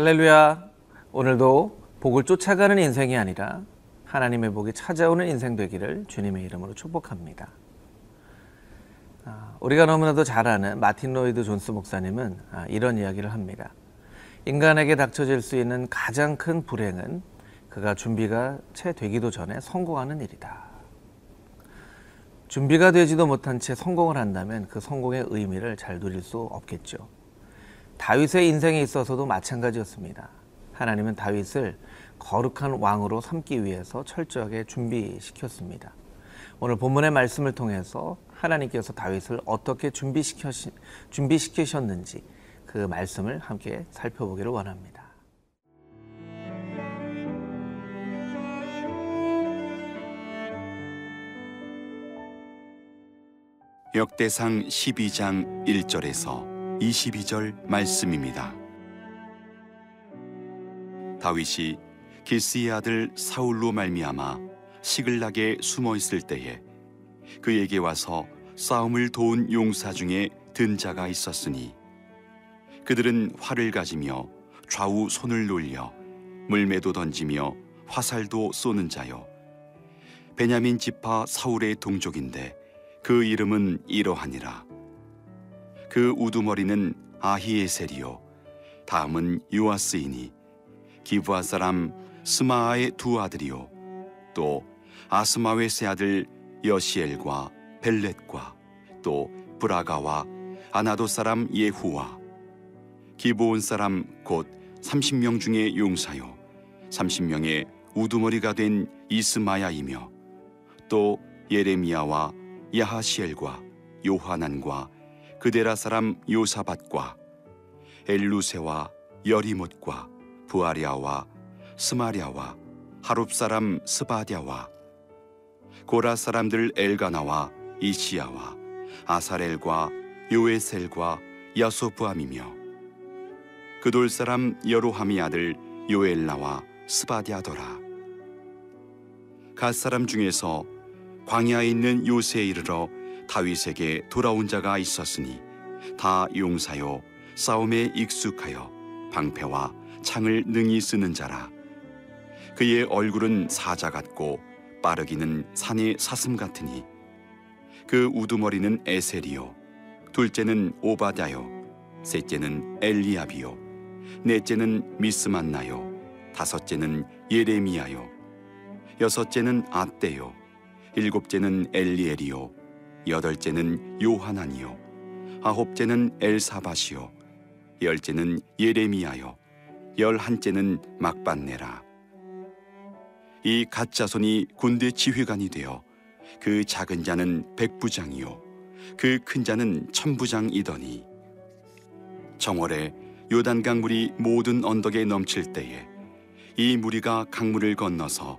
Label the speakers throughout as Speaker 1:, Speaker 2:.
Speaker 1: 할렐루야. 오늘도 복을 쫓아가는 인생이 아니라 하나님의 복이 찾아오는 인생 되기를 주님의 이름으로 축복합니다. 아, 우리가 너무나도 잘 아는 마틴 로이드 존스 목사님은 아, 이런 이야기를 합니다. 인간에게 닥쳐질 수 있는 가장 큰 불행은 그가 준비가 채 되기도 전에 성공하는 일이다. 준비가 되지도 못한 채 성공을 한다면 그 성공의 의미를 잘 누릴 수 없겠죠. 다윗의 인생에 있어서도 마찬가지였습니다. 하나님은 다윗을 거룩한 왕으로 삼기 위해서 철저하게 준비시켰습니다. 오늘 본문의 말씀을 통해서 하나님께서 다윗을 어떻게 준비시켜, 준비시키셨는지 그 말씀을 함께 살펴보기를 원합니다.
Speaker 2: 역대상 12장 1절에서 22절 말씀입니다. 다윗이 기스의 아들 사울로 말미암아 시글락에 숨어 있을 때에 그에게 와서 싸움을 도운 용사 중에 든 자가 있었으니 그들은 활을 가지며 좌우 손을 놀려 물매도 던지며 화살도 쏘는 자요 베냐민 지파 사울의 동족인데 그 이름은 이러하니라 그 우두머리는 아히에셀이요. 다음은 요아스이니 기브아 사람 스마아의 두 아들이요. 또 아스마웨 세 아들 여시엘과 벨렛과 또 브라가와 아나도 사람 예후와. 기브온 사람 곧 30명 중의 용사요. 30명의 우두머리가 된 이스마야이며 또 예레미야와 야하시엘과 요하난과 그데라 사람 요사밭과 엘루세와 여리못과 부아랴와 스마랴와 하룹 사람 스바랴와 고라 사람들 엘가나와 이시야와 아사렐과 요에셀과 야소부암이며 그돌 사람 여로함의 아들 요엘라와 스바댜더라. 갓 사람 중에서 광야에 있는 요새에 이르러 다윗에게 돌아온 자가 있었으니 다 용사요 싸움에 익숙하여 방패와 창을 능히 쓰는 자라. 그의 얼굴은 사자 같고 빠르기는 산의 사슴 같으니 그 우두머리는 에셀이요 둘째는 오바다요 셋째는 엘리압이요 넷째는 미스만나요 다섯째는 예레미야요 여섯째는 아떼요 일곱째는 엘리엘이요 여덟째는 요하나니요. 아홉째는 엘사바시요. 열째는 예레미야요. 열한째는 막반네라. 이 가짜손이 군대 지휘관이 되어 그 작은 자는 백부장이요. 그 큰 자는 천부장이더니 정월에 요단강 물이 모든 언덕에 넘칠 때에 이 무리가 강물을 건너서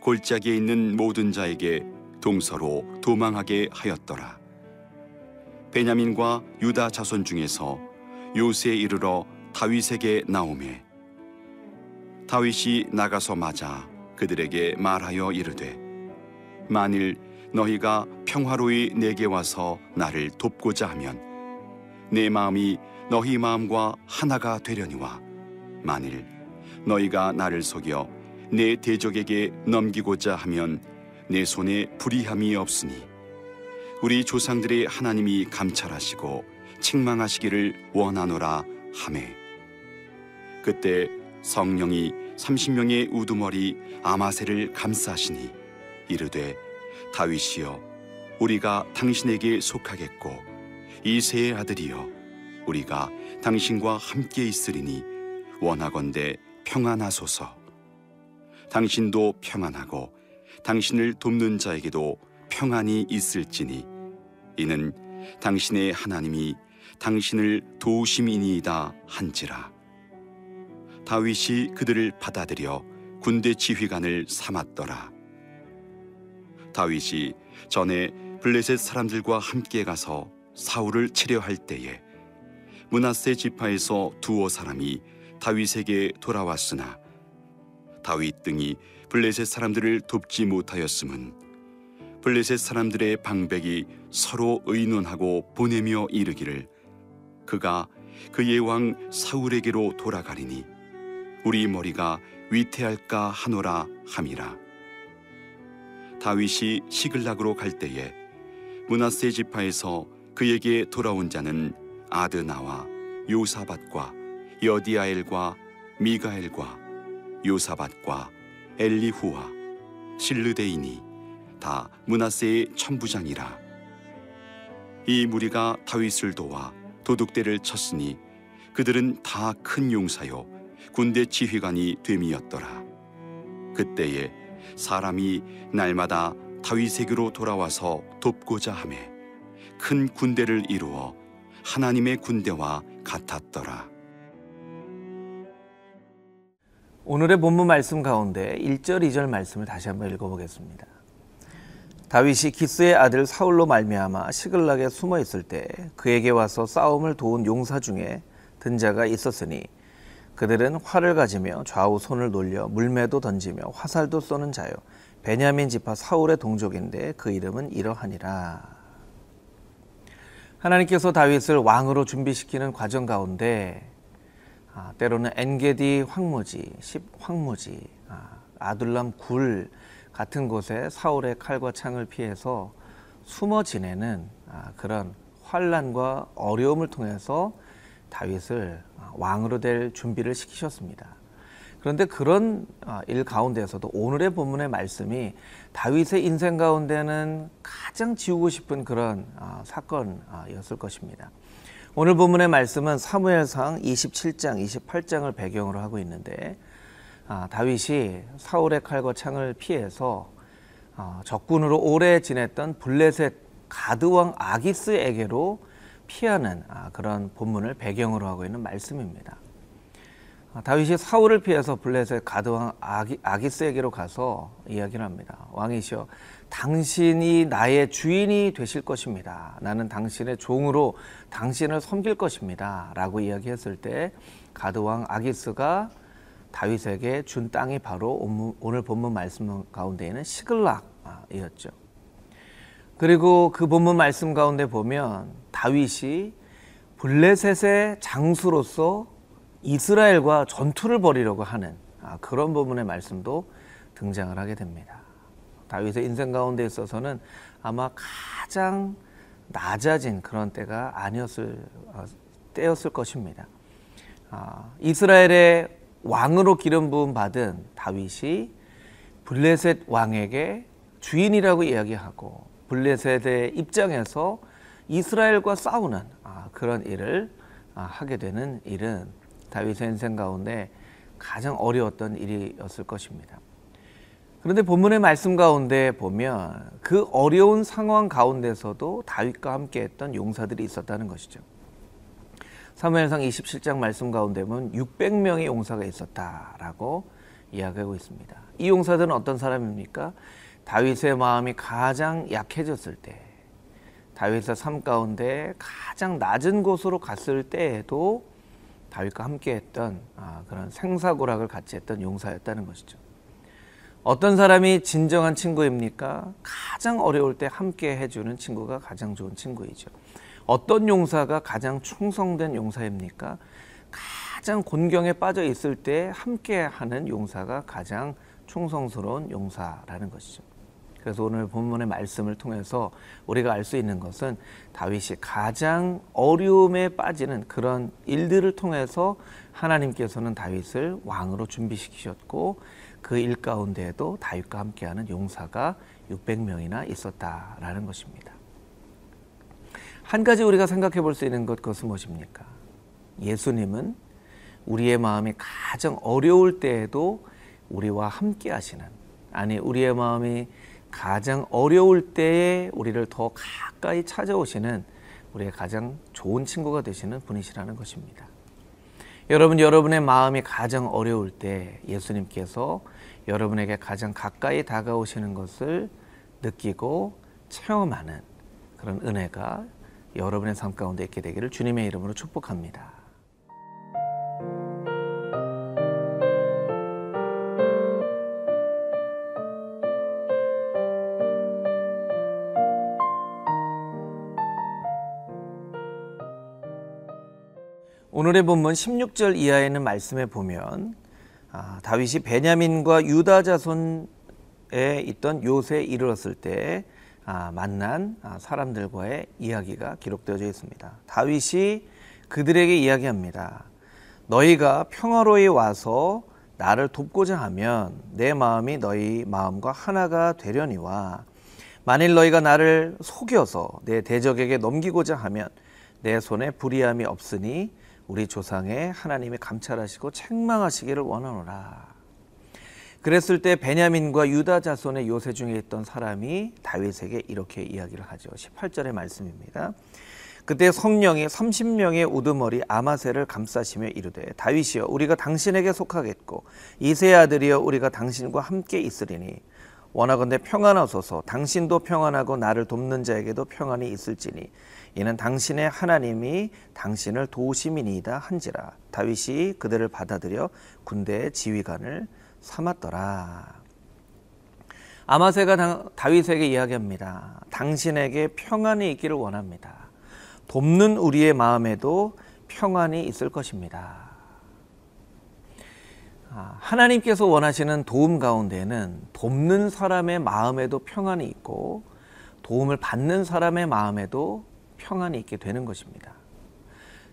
Speaker 2: 골짜기에 있는 모든 자에게 동서로 도망하게 하였더라. 베냐민과 유다 자손 중에서 요새에 이르러 다윗에게 나오매 다윗이 나가서 맞아 그들에게 말하여 이르되 만일 너희가 평화로이 내게 와서 나를 돕고자 하면 내 마음이 너희 마음과 하나가 되려니와 만일 너희가 나를 속여 내 대적에게 넘기고자 하면 내 손에 불의함이 없으니 우리 조상들의 하나님이 감찰하시고 책망하시기를 원하노라 하매. 그때 성령이 30명의 우두머리 아마세를 감싸시니 이르되 다윗이여 우리가 당신에게 속하겠고 이세의 아들이여 우리가 당신과 함께 있으리니 원하건대 평안하소서. 당신도 평안하고 당신을 돕는 자에게도 평안이 있을지니? 이는 당신의 하나님이 당신을 도우심이니이다 한지라. 다윗이 그들을 받아들여 군대 지휘관을 삼았더라. 다윗이 전에 블레셋 사람들과 함께 가서 사울을 치려 할 때에 문하세 지파에서 두어 사람이 다윗에게 돌아왔으나 다윗 등이 블레셋 사람들을 돕지 못하였음은 블레셋 사람들의 방백이 서로 의논하고 보내며 이르기를 그가 그의 왕 사울에게로 돌아가리니 우리 머리가 위태할까 하노라 함이라. 다윗이 시글락으로 갈 때에 문하세 지파에서 그에게 돌아온 자는 아드나와 요사밭과 여디아엘과 미가엘과 요사밭과 엘리후와 실르데이니 다 문하세의 천부장이라. 이 무리가 다윗을 도와 도둑대를 쳤으니 그들은 다 큰 용사요 군대 지휘관이 됨이었더라. 그때에 사람이 날마다 다윗에게로 돌아와서 돕고자 하매 큰 군대를 이루어 하나님의 군대와 같았더라
Speaker 1: 오늘의 본문 말씀 가운데 1절, 2절 말씀을 다시 한번 읽어보겠습니다. 다윗이 기스의 아들 사울로 말미암아 시글락에 숨어 있을 때 그에게 와서 싸움을 도운 용사 중에 든 자가 있었으니 그들은 활을 가지며 좌우 손을 놀려 물매도 던지며 화살도 쏘는 자요 베냐민 지파 사울의 동족인데 그 이름은 이러하니라. 하나님께서 다윗을 왕으로 준비시키는 과정 가운데 아, 때로는 엔게디 황무지, 십 황무지, 아, 아둘람 굴 같은 곳에 사울의 칼과 창을 피해서 숨어 지내는 아, 그런 환란과 어려움을 통해서 다윗을 아, 왕으로 될 준비를 시키셨습니다. 그런데 그런 아, 일 가운데서도 오늘의 본문의 말씀이 다윗의 인생 가운데는 가장 지우고 싶은 그런 아, 사건이었을 것입니다. 오늘 본문의 말씀은 사무엘상 27장, 28장을 배경으로 하고 있는데 아, 다윗이 사울의 칼과 창을 피해서 아, 적군으로 오래 지냈던 블레셋 가드왕 아기스에게로 피하는 아, 그런 본문을 배경으로 하고 있는 말씀입니다. 아, 다윗이 사울을 피해서 블레셋 가드왕 아기, 아기스에게로 가서 이야기를 합니다. 왕이시여, 당신이 나의 주인이 되실 것입니다. 나는 당신의 종으로 당신을 섬길 것입니다. 라고 이야기했을 때 가드왕 아기스가 다윗에게 준 땅이 바로 오늘 본문 말씀 가운데 있는 시글락이었죠. 그리고 그 본문 말씀 가운데 보면 다윗이 블레셋의 장수로서 이스라엘과 전투를 벌이려고 하는 아, 그런 부분의 말씀도 등장을 하게 됩니다. 다윗의 인생 가운데 있어서는 아마 가장 낮아진 그런 때가 아니었을 어, 때였을 것입니다. 아, 이스라엘의 왕으로 기름 부음 받은 다윗이 블레셋 왕에게 주인이라고 이야기하고 블레셋의 입장에서 이스라엘과 싸우는 아, 그런 일을 하게 되는 일은 다윗의 인생 가운데 가장 어려웠던 일이었을 것입니다. 그런데 본문의 말씀 가운데 보면 그 어려운 상황 가운데서도 다윗과 함께 했던 용사들이 있었다는 것이죠. 사무엘상 27장 말씀 가운데 보면 600명의 용사가 있었다라고 이야기하고 있습니다. 이 용사들은 어떤 사람입니까? 다윗의 마음이 가장 약해졌을 때, 다윗의 삶 가운데 가장 낮은 곳으로 갔을 때에도 다윗과 함께했던 아, 그런 생사고락을 같이 했던 용사였다는 것이죠. 어떤 사람이 진정한 친구입니까? 가장 어려울 때 함께 해주는 친구가 가장 좋은 친구이죠. 어떤 용사가 가장 충성된 용사입니까? 가장 곤경에 빠져 있을 때 함께 하는 용사가 가장 충성스러운 용사라는 것이죠. 그래서 오늘 본문의 말씀을 통해서 우리가 알 수 있는 것은 다윗이 가장 어려움에 빠지는 그런 일들을 통해서 하나님께서는 다윗을 왕으로 준비시키셨고 그 일 가운데에도 다윗과 함께하는 용사가 600명이나 있었다라는 것입니다. 한 가지 우리가 생각해 볼 수 있는 것 그것은 무엇입니까? 예수님은 우리의 마음이 가장 어려울 때에도 우리와 함께 하시는 아니 우리의 마음이 가장 어려울 때에 우리를 더 가까이 찾아오시는 우리의 가장 좋은 친구가 되시는 분이시라는 것입니다. 여러분, 여러분의 마음이 가장 어려울 때 예수님께서 여러분에게 가장 가까이 다가오시는 것을 느끼고 체험하는 그런 은혜가 여러분의 삶 가운데 있게 되기를 주님의 이름으로 축복합니다. 오늘의 본문 16절 이하에 있는 말씀에 보면 아, 다윗이 베냐민과 유다 자손에 있던 요새에 이르렀을 때 아, 만난 아, 사람들과의 이야기가 기록되어져 있습니다. 다윗이 그들에게 이야기합니다. 너희가 평화로이 와서 나를 돕고자 하면 내 마음이 너희 마음과 하나가 되려니와 만일 너희가 나를 속여서 내 대적에게 넘기고자 하면 내 손에 불의함이 없으니 우리 조상의 하나님이 감찰하시고 책망하시기를 원하노라. 그랬을 때 베냐민과 유다 자손의 요새 중에 있던 사람이 다윗에게 이렇게 이야기를 하죠. 18절의 말씀입니다. 그때 성령이 30명의 우두머리 아마세를 감싸시며 이르되 다윗이여 우리가 당신에게 속하겠고 이세 아들이여 우리가 당신과 함께 있으리니 원하건대 평안하소서 당신도 평안하고 나를 돕는 자에게도 평안이 있을지니 이는 당신의 하나님이 당신을 도우심이니이다 한지라. 다윗이 그들을 받아들여 군대의 지휘관을 삼았더라. 아마세가 다윗에게 이야기합니다. 당신에게 평안이 있기를 원합니다. 돕는 우리의 마음에도 평안이 있을 것입니다. 아, 하나님께서 원하시는 도움 가운데는 돕는 사람의 마음에도 평안이 있고 도움을 받는 사람의 마음에도 평안이 있게 되는 것입니다.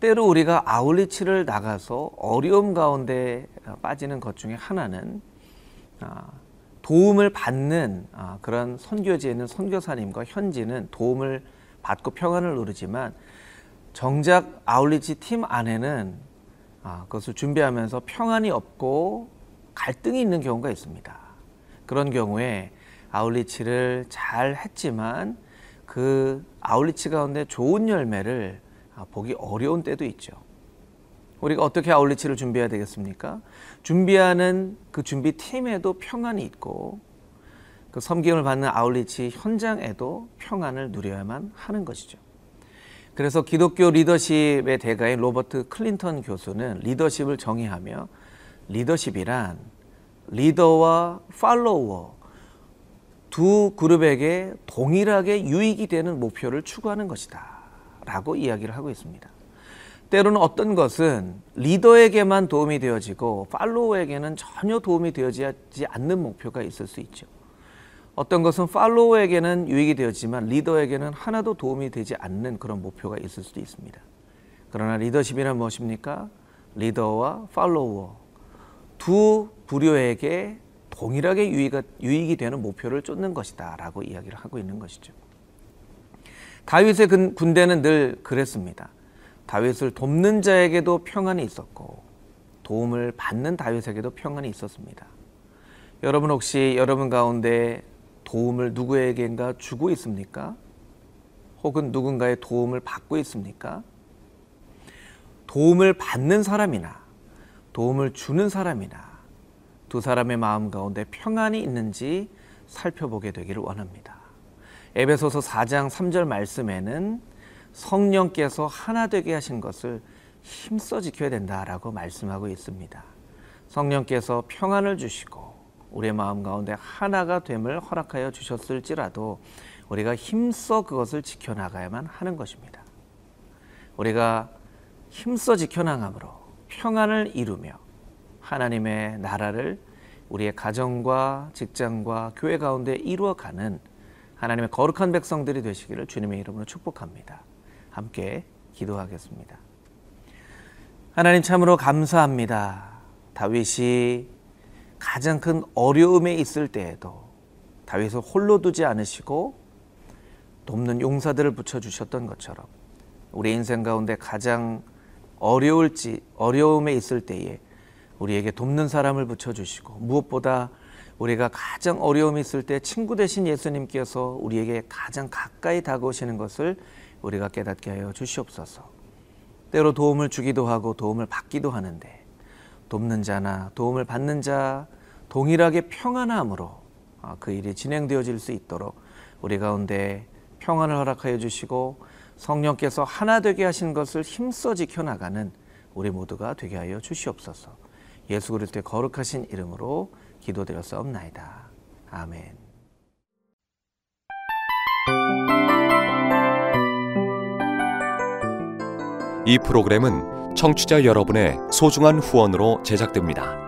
Speaker 1: 때로 우리가 아울리치를 나가서 어려움 가운데 빠지는 것 중에 하나는 아, 도움을 받는 아, 그런 선교지에 있는 선교사님과 현지는 도움을 받고 평안을 누르지만 정작 아울리치 팀 안에는 아, 그것을 준비하면서 평안이 없고 갈등이 있는 경우가 있습니다. 그런 경우에 아울리치를 잘 했지만 그 아울리치 가운데 좋은 열매를 아, 보기 어려운 때도 있죠. 우리가 어떻게 아울리치를 준비해야 되겠습니까? 준비하는 그 준비 팀에도 평안이 있고 그 섬김을 받는 아울리치 현장에도 평안을 누려야만 하는 것이죠. 그래서 기독교 리더십의 대가인 로버트 클린턴 교수는 리더십을 정의하며 리더십이란 리더와 팔로워 두 그룹에게 동일하게 유익이 되는 목표를 추구하는 것이다. 라고 이야기를 하고 있습니다. 때로는 어떤 것은 리더에게만 도움이 되어지고 팔로워에게는 전혀 도움이 되어지지 않는 목표가 있을 수 있죠. 어떤 것은 팔로워에게는 유익이 되었지만 리더에게는 하나도 도움이 되지 않는 그런 목표가 있을 수도 있습니다. 그러나 리더십이란 무엇입니까? 리더와 팔로워 두 부류에게 동일하게 유익이 되는 목표를 쫓는 것이다 라고 이야기를 하고 있는 것이죠. 다윗의 군대는 늘 그랬습니다. 다윗을 돕는 자에게도 평안이 있었고 도움을 받는 다윗에게도 평안이 있었습니다. 여러분 혹시 여러분 가운데 도움을 누구에게인가 주고 있습니까? 혹은 누군가의 도움을 받고 있습니까? 도움을 받는 사람이나 도움을 주는 사람이나 두 사람의 마음 가운데 평안이 있는지 살펴보게 되기를 원합니다. 에베소서 4장 3절 말씀에는 성령께서 하나 되게 하신 것을 힘써 지켜야 된다라고 말씀하고 있습니다. 성령께서 평안을 주시고 우리의 마음 가운데 하나가 됨을 허락하여 주셨을지라도 우리가 힘써 그것을 지켜나가야만 하는 것입니다. 우리가 힘써 지켜나감으로 평안을 이루며 하나님의 나라를 우리의 가정과 직장과 교회 가운데 이루어가는 하나님의 거룩한 백성들이 되시기를 주님의 이름으로 축복합니다. 함께 기도하겠습니다. 하나님 참으로 감사합니다. 다윗이 가장 큰 어려움에 있을 때에도 다윗을 홀로 두지 않으시고 돕는 용사들을 붙여 주셨던 것처럼 우리 인생 가운데 가장 어려울지 어려움에 있을 때에 우리에게 돕는 사람을 붙여 주시고 무엇보다 우리가 가장 어려움이 있을 때 친구 되신 예수님께서 우리에게 가장 가까이 다가오시는 것을 우리가 깨닫게 하여 주시옵소서. 때로 도움을 주기도 하고 도움을 받기도 하는데 돕는 자나 도움을 받는 자 동일하게 평안함으로 아, 그 일이 진행되어질 수 있도록 우리 가운데 평안을 허락하여 주시고 성령께서 하나 되게 하신 것을 힘써 지켜나가는 우리 모두가 되게 하여 주시옵소서. 예수 그리스도의 거룩하신 이름으로 기도드렸사옵나이다. 아멘.
Speaker 3: 이 프로그램은 청취자 여러분의 소중한 후원으로 제작됩니다.